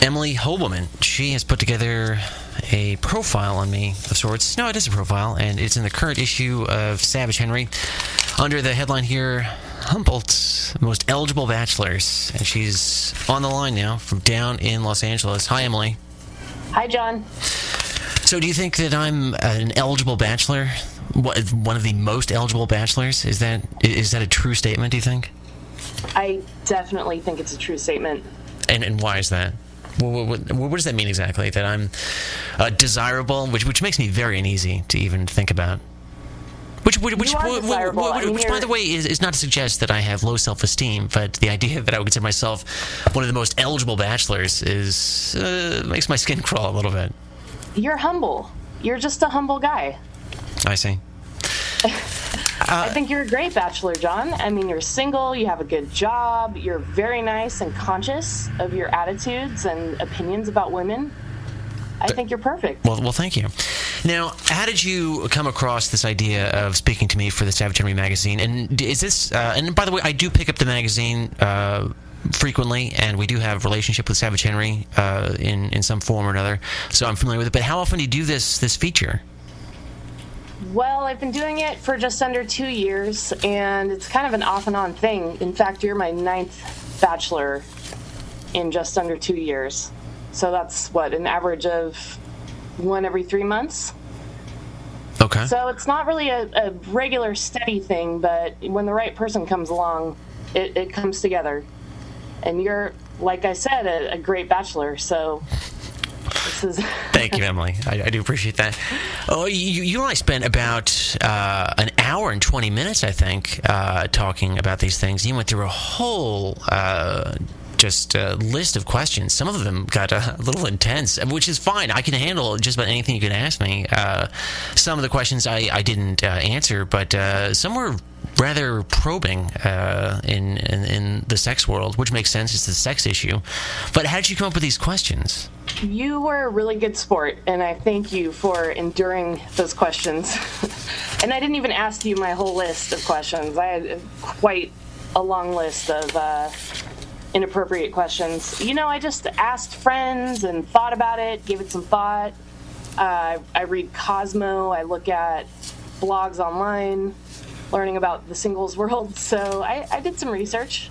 Emily Hobelmann. She has put together a profile on me of sorts. No, it is a profile, and it's in the current issue of Savage Henry under the headline here Humboldt's Most Eligible Bachelors. And she's on the line now from down in Los Angeles. Hi, Emily. Hi, John. So, do you think that I'm an eligible bachelor? What- One of the most eligible bachelors? Is that is that a true statement? Do you think? I definitely think it's a true statement. And and why is that? What, what, what, does that mean exactly? That I'm uh, desirable, which which makes me very uneasy to even think about. Which which which, You are which, desirable. I mean, which by the way is, is not to suggest that I have low self esteem, but the idea that I would consider myself one of the most eligible bachelors is uh, makes my skin crawl a little bit. You're humble. You're just a humble guy. I see. I think you're a great bachelor, John. I mean, you're single, you have a good job, you're very nice and conscious of your attitudes and opinions about women. I think you're perfect. Well, well, thank you. Now, how did you come across this idea of speaking to me for the Savage Henry magazine? And is this? Uh, and by the way, I do pick up the magazine uh, frequently, and we do have a relationship with Savage Henry uh, in in some form or another. So I'm familiar with it. But how often do you do this this feature? Well, I've been doing it for just under two years, and it's kind of an off and on thing. In fact, you're my ninth bachelor in just under two years. So that's what, an average of one every three months? Okay. So it's not really a, a regular steady thing, but when the right person comes along, it, it comes together. And you're, like I said, a, a great bachelor. So Thank you, Emily. I, I do appreciate that. Oh, you, you and I spent about uh, an hour and 20 minutes, I think, uh, talking about these things. You went through a whole. Uh, just uh, list of questions. Some of them got a little intense, which is fine. I can handle just about anything you can ask me. Uh, some of the questions I, I didn't uh, answer, but uh, some were rather probing uh, in, in in the sex world, which makes sense. It's a sex issue. But how did you come up with these questions? You were a really good sport, and I thank you for enduring those questions. and I didn't even ask you my whole list of questions. I had quite a long list of uh, inappropriate questions. You know, I just asked friends and thought about it, gave it some thought. Uh, I read Cosmo, I look at blogs online, learning about the singles world. So I, I did some research.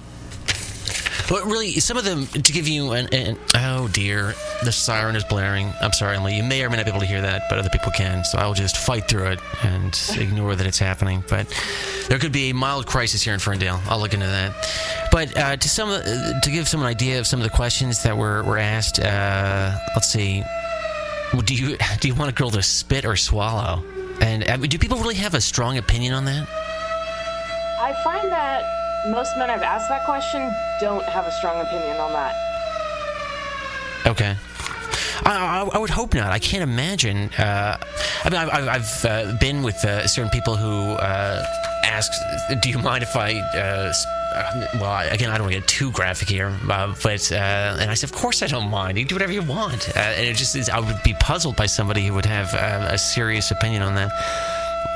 But really, some of them to give you an, an oh dear, the siren is blaring. I'm sorry, Emily. You may or may not be able to hear that, but other people can. So I'll just fight through it and ignore that it's happening. But there could be a mild crisis here in Ferndale. I'll look into that. But uh, to some, uh, to give some an idea of some of the questions that were were asked. Uh, let's see. Do you do you want a girl to spit or swallow? And mean, do people really have a strong opinion on that? I find that most men I've asked that question don't have a strong opinion on that. Okay. I, I, I would hope not. I can't imagine. Uh, I mean, I've, I've- I've uh, been with uh, certain people who uh, ask, "Do you mind if I?" Uh, well, again, I don't want to get too graphic here, uh, but uh, and I said, "Of course, I don't mind. You do whatever you want." Uh, and it just is. I would be puzzled by somebody who would have uh, a serious opinion on that.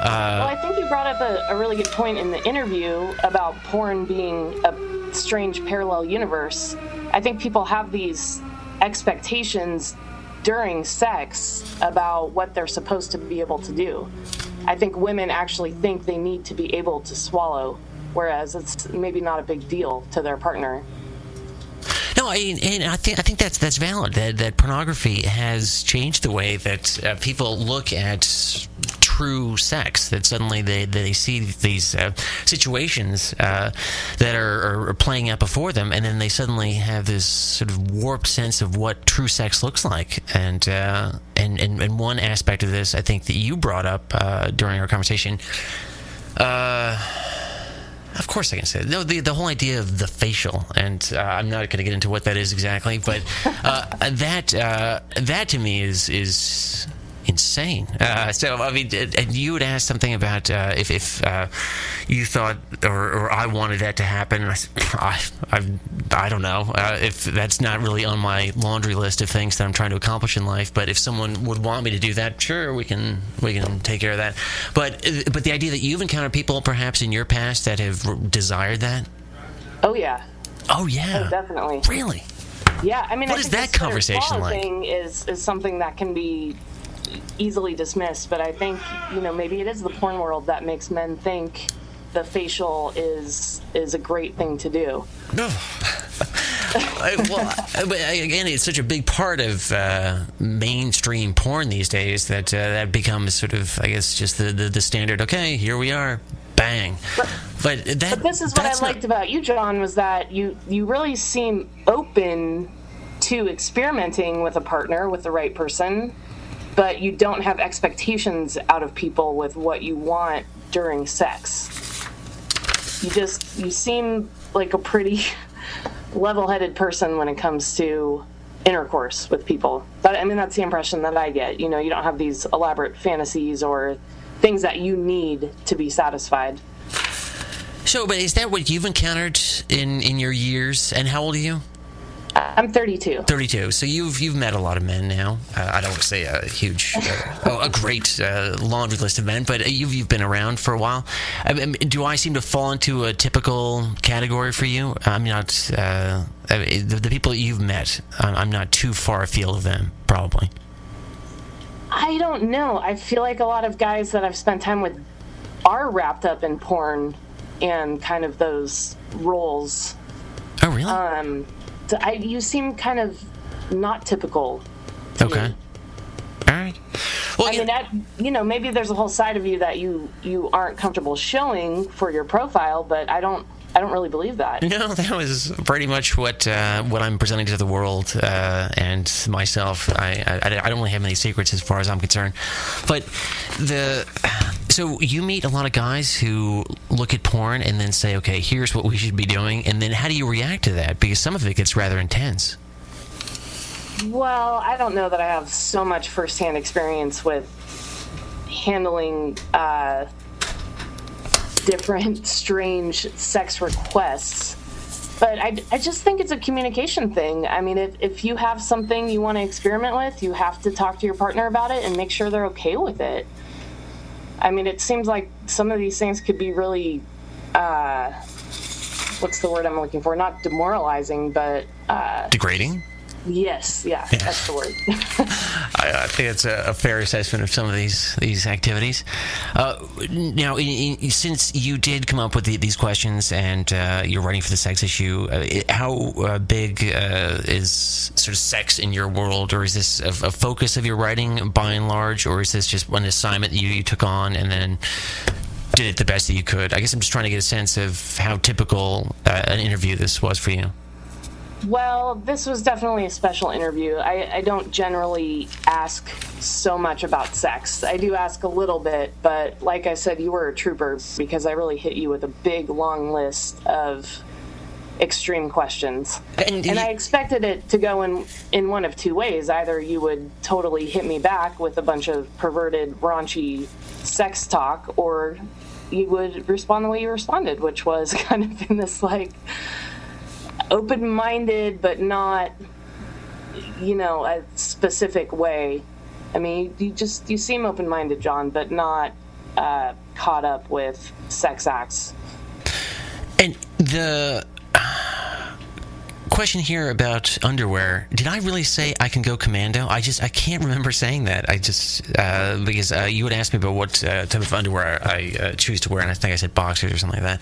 Well, I think you brought up a, a really good point in the interview about porn being a strange parallel universe. I think people have these expectations during sex about what they're supposed to be able to do. I think women actually think they need to be able to swallow, whereas it's maybe not a big deal to their partner. No, I, and I think I think that's that's valid. That that pornography has changed the way that uh, people look at true sex. That suddenly they they see these uh, situations uh, that are, are playing out before them, and then they suddenly have this sort of warped sense of what true sex looks like. And uh, and, and and one aspect of this, I think that you brought up uh, during our conversation. Uh, of course, I can say it. no. The the whole idea of the facial, and uh, I'm not going to get into what that is exactly, but uh, that uh, that to me is is insane. Uh, so I mean, and you would ask something about uh, if if uh, you thought or, or I wanted that to happen. I I, I, I don't know uh, if that's not really on my laundry list of things that I'm trying to accomplish in life. But if someone would want me to do that, sure, we can we can take care of that. But uh, but the idea that you've encountered people perhaps in your past that have desired that. Oh, yeah. Oh yeah, Oh, definitely. really. Yeah, I mean, What I is think that conversation like? Thing is is something that can be easily dismissed, but I think you know maybe it is the porn world that makes men think the facial is is a great thing to do. No. I, well, I- but again, it's such a big part of uh, mainstream porn these days that uh, that becomes sort of, I guess, just the, the, the standard. Okay, here we are, bang. But that But this is what I not- liked about you, John, was that you you really seem open to experimenting with a partner with the right person, but you don't have expectations out of people with what you want during sex. You just you seem like a pretty level-headed person when it comes to intercourse with people. That, I mean, that's the impression that I get. You know, you don't have these elaborate fantasies or things that you need to be satisfied. So, but is that what you've encountered in, in your years? And how old are you? I'm 32. 32. So you've you've met a lot of men now. Uh, I don't want to say a huge, uh, oh, a great uh, laundry list of men, but you've you've been around for a while. I mean, do I seem to fall into a typical category for you? I'm not. Uh, I mean, the, the people that you've met, I'm I'm not too far afield of them, probably. I don't know. I feel like a lot of guys that I've spent time with are wrapped up in porn and kind of those roles. Oh, really? Um, I, you seem kind of not typical. okay. me. All right. Well, I yeah, mean, that, you know, maybe there's a whole side of you that you you aren't comfortable showing for your profile, but I don't I don't really believe that. No, that was pretty much what uh, what I'm presenting to the world uh, and myself. I, I I don't really have many secrets as far as I'm concerned. But the so you meet a lot of guys who look at porn and then say, okay, here's what we should be doing, and then how do you react to that? Because some of it gets rather intense. Well, I don't know that I have so much firsthand experience with handling uh, different strange sex requests. But I, I just think it's a communication thing. I mean, if, if you have something you want to experiment with, you have to talk to your partner about it and make sure they're okay with it. I mean, it seems like some of these things could be really, uh, what's the word I'm looking for? Not demoralizing, but uh, Degrading. Yes, yeah, that's the word. I, I think that's a, a fair assessment of some of these these activities. Uh, now, in, in, since you did come up with the, these questions and uh, you're writing for the sex issue, uh, it- how uh, big uh, is sort of sex in your world, or is this a, a focus of your writing by and large, or is this just an assignment that you, you took on and then? Did it the best that you could. I guess I'm just trying to get a sense of how typical uh, an interview this was for you. Well, this was definitely a special interview. I, I don't generally ask so much about sex. I do ask a little bit, but like I said, you were a trooper because I really hit you with a big, long list of extreme questions. And, And I expected it to go in in one of two ways. Either you would totally hit me back with a bunch of perverted, raunchy sex talk, or you would respond the way you responded, which was kind of in this like open-minded but not you know a specific way. I mean, you just you seem open-minded, John, but not uh, caught up with sex acts. And the question here about underwear. Did i really say i can go commando? I just i can't remember saying that. I just uh, because uh, you would ask me about what uh, type of underwear i uh, choose to wear and i think i said boxers or something like that.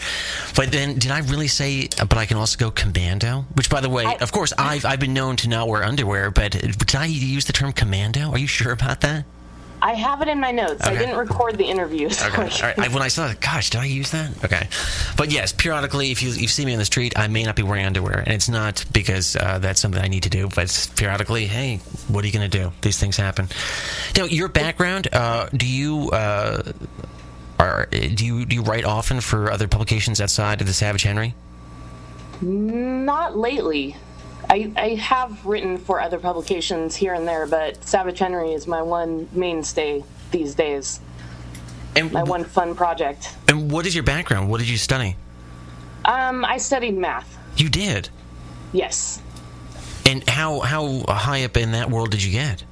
But then did i really say uh, but i can also go commando? Which by the way I- of course i've i've been known to not wear underwear but did i use the term commando? Are you sure about that I have it in my notes. I didn't record the interview. So Okay. All right. I, when I saw that, gosh, did I use that? Okay. But yes, periodically, if you, you see me on the street, I may not be wearing underwear. And it's not because uh, that's something I need to do, but it's periodically, hey, what are you going to do? These things happen. Now, your background, uh, do you. Uh, are, do you do you write often for other publications outside of the Savage Henry? Not lately. I, I have written for other publications here and there, but Savage Henry is my one mainstay these days. And, My one fun project. and what is your background? What did you study? Um, I studied math. You did. Yes. And how how high up in that world did you get?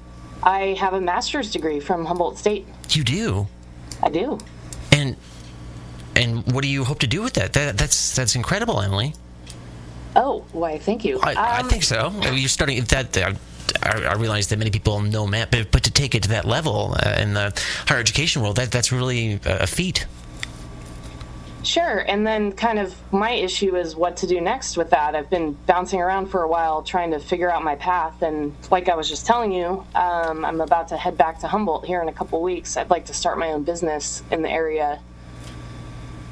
I have a master's degree from Humboldt State. You do. I do. And and what do you hope to do with that? That that's that's incredible, Emily. Oh, why? Thank you. I, I Um, think so. I You're starting that. I, I realize that many people know math, but, but to take it to that level uh, in the higher education world, that that's really a, a feat. Sure. And then, kind of, my issue is what to do next with that. I've been bouncing around for a while trying to figure out my path. And, like I was just telling you, um, I'm about to head back to Humboldt here in a couple weeks. I'd like to start my own business in the area.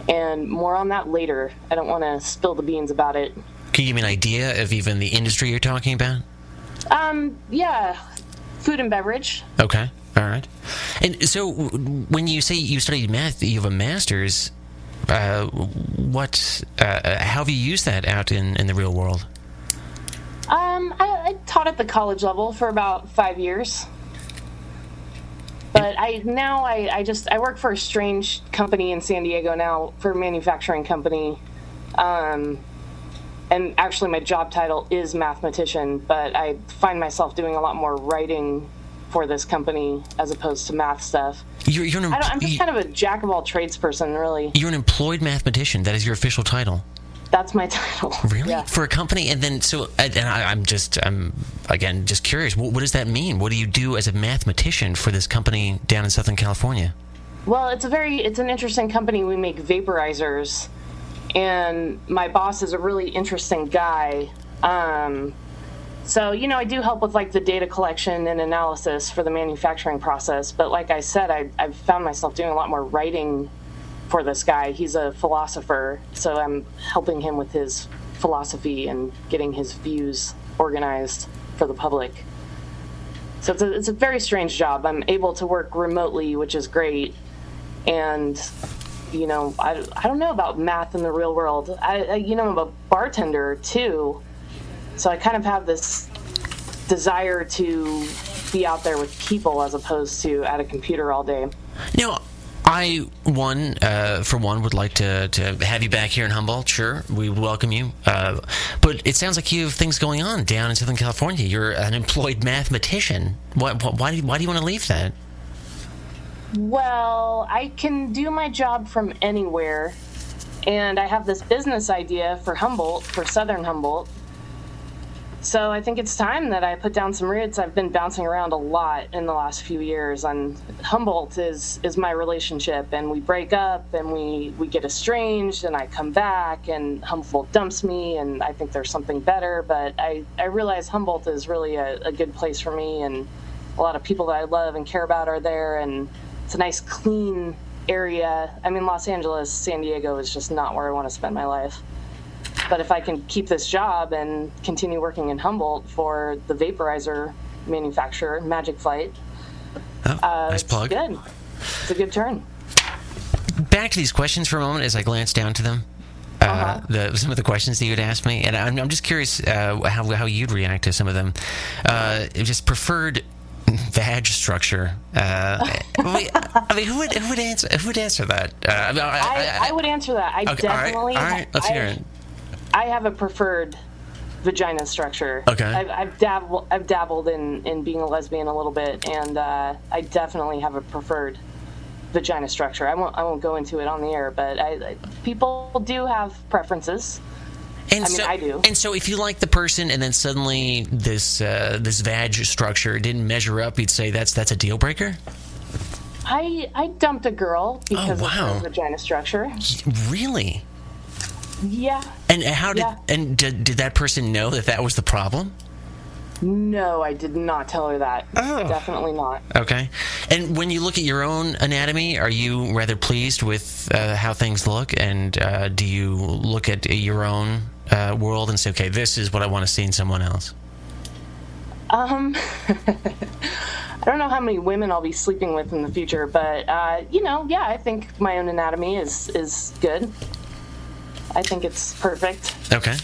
And more on that later. I don't want to spill the beans about it. Can you give me an idea of even the industry you're talking about? Um, yeah, food and beverage. Okay, all right. And so, when you say you studied math, you have a master's. Uh, what? Uh, how have you used that out in, in the real world? Um, I, I taught at the college level for about five years. But I now I, I just I work for a strange company in San Diego now for a manufacturing company. Um, and actually my job title is mathematician, but I find myself doing a lot more writing for this company as opposed to math stuff. You're, you're, an, I I'm just kind of a jack of all trades person, really. you're an employed mathematician. That is your official title. That's my title. Really? Yeah. For a company, and then so, and I, I'm just, I'm again just curious. What, what does that mean? What do you do as a mathematician for this company down in Southern California? Well, it's a very it's an interesting company. We make vaporizers, and my boss is a really interesting guy. Um, so you know, I do help with like the data collection and analysis for the manufacturing process. But like I said, I, I've found myself doing a lot more writing for this guy. He's a philosopher, so I'm helping him with his philosophy and getting his views organized for the public. So it's a, it's a very strange job. I'm able to work remotely, which is great. And, you know, I, I don't know about math in the real world. I, I, you know, I'm a bartender too. So I kind of have this desire to be out there with people as opposed to at a computer all day. Now, I one uh, for one would like to, to have you back here in Humboldt. Sure, we welcome you. Uh, but it sounds like you have things going on down in Southern California. You're an employed mathematician. Why, why, do why do you want to leave that? Well, I can do my job from anywhere. And I have this business idea for Humboldt, for Southern Humboldt. So I think it's time that I put down some roots. I've been bouncing around a lot in the last few years, and Humboldt is is my relationship. And we break up, and we we get estranged, and I come back, and Humboldt dumps me, and I think there's something better. But I I realize Humboldt is really a, a good place for me, and a lot of people that I love and care about are there, and it's a nice clean area. I mean, Los Angeles, San Diego is just not where I want to spend my life. But if I can keep this job and continue working in Humboldt for the vaporizer manufacturer, Magic Flight, Oh, nice it's plug. good. It's a good turn. Back to these questions for a moment as I glance down to them. Uh, Uh-huh. the, some of the questions that you'd asked me, and I'm, I'm just curious uh, how, how you'd react to some of them. Uh, just preferred vag structure. Uh, I mean, who would who would answer who would answer that? Uh, I, mean, I, I, I would answer that. I Okay, definitely. all right, let's I, hear it. I have a preferred vagina structure. Okay. I've, I've dabbled. I've dabbled in in being a lesbian a little bit, and uh, I definitely have a preferred vagina structure. I won't. I won't go into it on the air, but people do have preferences. And I mean, so, I do. And so, if you like the person, and then suddenly this uh, this vag structure didn't measure up, you'd say that's that's a deal breaker. I I dumped a girl because Oh, wow. of her vagina structure. Really? Yeah. And how did Yeah. and did, did that person know that that was the problem? No, I did not tell her that. Oh. Definitely not. Okay. And when you look at your own anatomy, are you rather pleased with uh, how things look? And uh, do you look at your own uh, world and say, okay, this is what I want to see in someone else? Um, I don't know how many women I'll be sleeping with in the future, but uh, you know, yeah, I think my own anatomy is is good. I think it's perfect. Okay.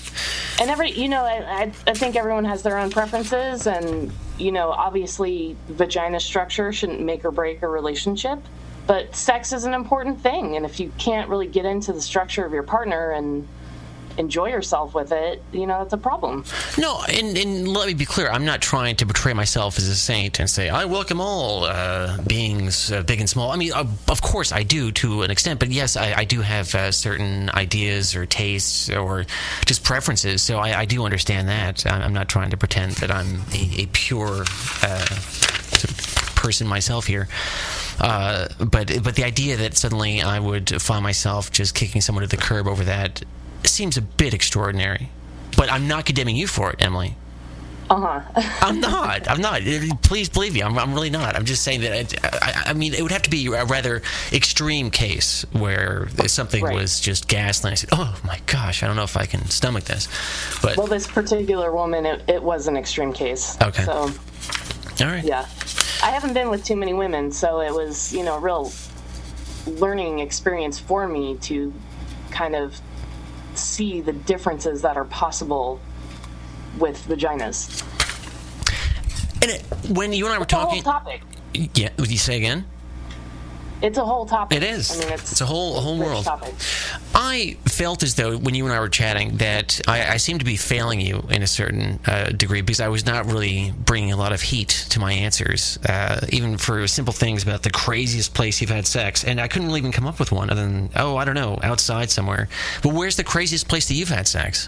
And every, you know, I, I, I think everyone has their own preferences, and you know, obviously, vagina structure shouldn't make or break a relationship. But sex is an important thing, and if you can't really get into the structure of your partner and enjoy yourself with it, you know, it's a problem. No, and, and let me be clear. I'm not trying to portray myself as a saint and say I welcome all uh, beings, uh, big and small. I mean, uh, of course I do to an extent, but yes, I, I do have uh, certain ideas or tastes or just preferences. So I, I do understand that. I'm not trying to pretend that I'm a, a pure uh, person myself here. Uh, but but the idea that suddenly I would find myself just kicking someone to the curb over that seems a bit extraordinary. But I'm not condemning you for it, Emily. Uh huh. I'm not. I'm not. Please believe me. I'm, I'm really not. I'm just saying that. It, I, I, mean, it would have to be a rather extreme case where something right. was just gaslit. I said, "Oh my gosh, I don't know if I can stomach this." But well, this particular woman, it, it was an extreme case. Okay. So. All right. Yeah. I haven't been with too many women, so it was, you know, a real learning experience for me to kind of see the differences that are possible with vaginas. And it, when you and I were talking, topic. Yeah, would you say again? It's a whole topic. It is. I mean, it's, it's a whole a whole world. Topic. I felt as though when you and I were chatting that I, I seemed to be failing you in a certain uh, degree because I was not really bringing a lot of heat to my answers, uh, even for simple things about the craziest place you've had sex, and I couldn't really even come up with one other than oh I don't know outside somewhere. But where's the craziest place that you've had sex?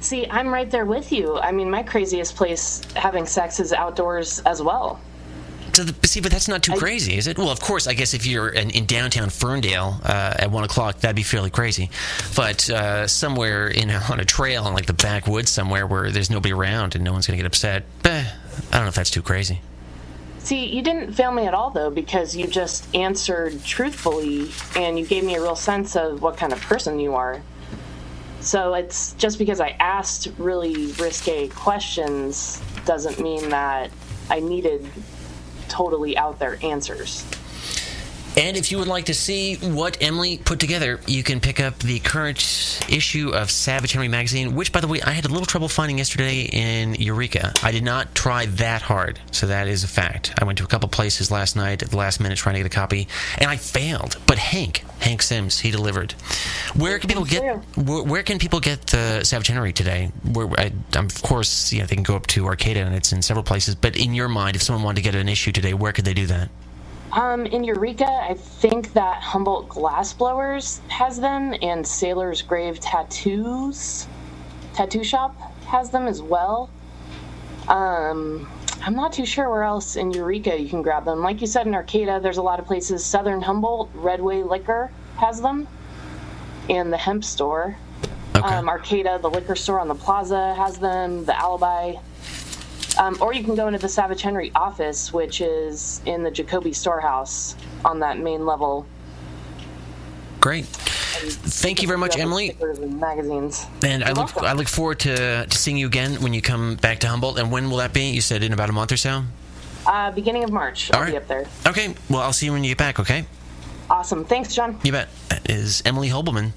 See, I'm right there with you. I mean, my craziest place having sex is outdoors as well. So the, see, but that's not too I, crazy, is it? Well, of course, I guess if you're in, in downtown Ferndale uh, at one o'clock, that'd be fairly crazy. But uh, somewhere in on a trail in like the backwoods somewhere where there's nobody around and no one's going to get upset, eh, I don't know if that's too crazy. See, you didn't fail me at all though because you just answered truthfully and you gave me a real sense of what kind of person you are. So it's just because I asked really risque questions doesn't mean that I needed totally out there answers. And if you would like to see what Emily put together, you can pick up the current issue of Savage Henry magazine, which, by the way, I had a little trouble finding yesterday in Eureka. I did not try that hard, so that is a fact. I went to a couple places last night at the last minute trying to get a copy, and I failed. But Hank, Hank Sims, he delivered. Where can people get? Where, where can people get the Savage Henry today? Where, I, of course, you know, they can go up to Arcata, and it's in several places. But in your mind, if someone wanted to get an issue today, where could they do that? Um, in Eureka, I think that Humboldt Glassblowers has them, and Sailor's Grave Tattoos Tattoo Shop has them as well. Um, I'm not too sure where else in Eureka you can grab them. Like you said, in Arcata, there's a lot of places. Southern Humboldt, Redway Liquor has them, and the Hemp Store. Okay. Um, Arcata, the liquor store on the plaza has them. The Alibi um, or you can go into the Savage Henry office, which is in the Jacoby storehouse on that main level. Great. Thank you very much, Emily. Magazines. And I look, I look forward to, to seeing you again when you come back to Humboldt. And when will that be? You said in about a month or so? Uh, beginning of March. All I'll right. be up there. Okay. Well, I'll see you when you get back, okay? Awesome. Thanks, John. You bet. That is Emily Hobelmann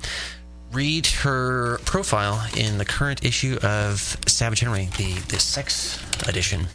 read her profile in the current issue of Savage Henry, the, the sex edition.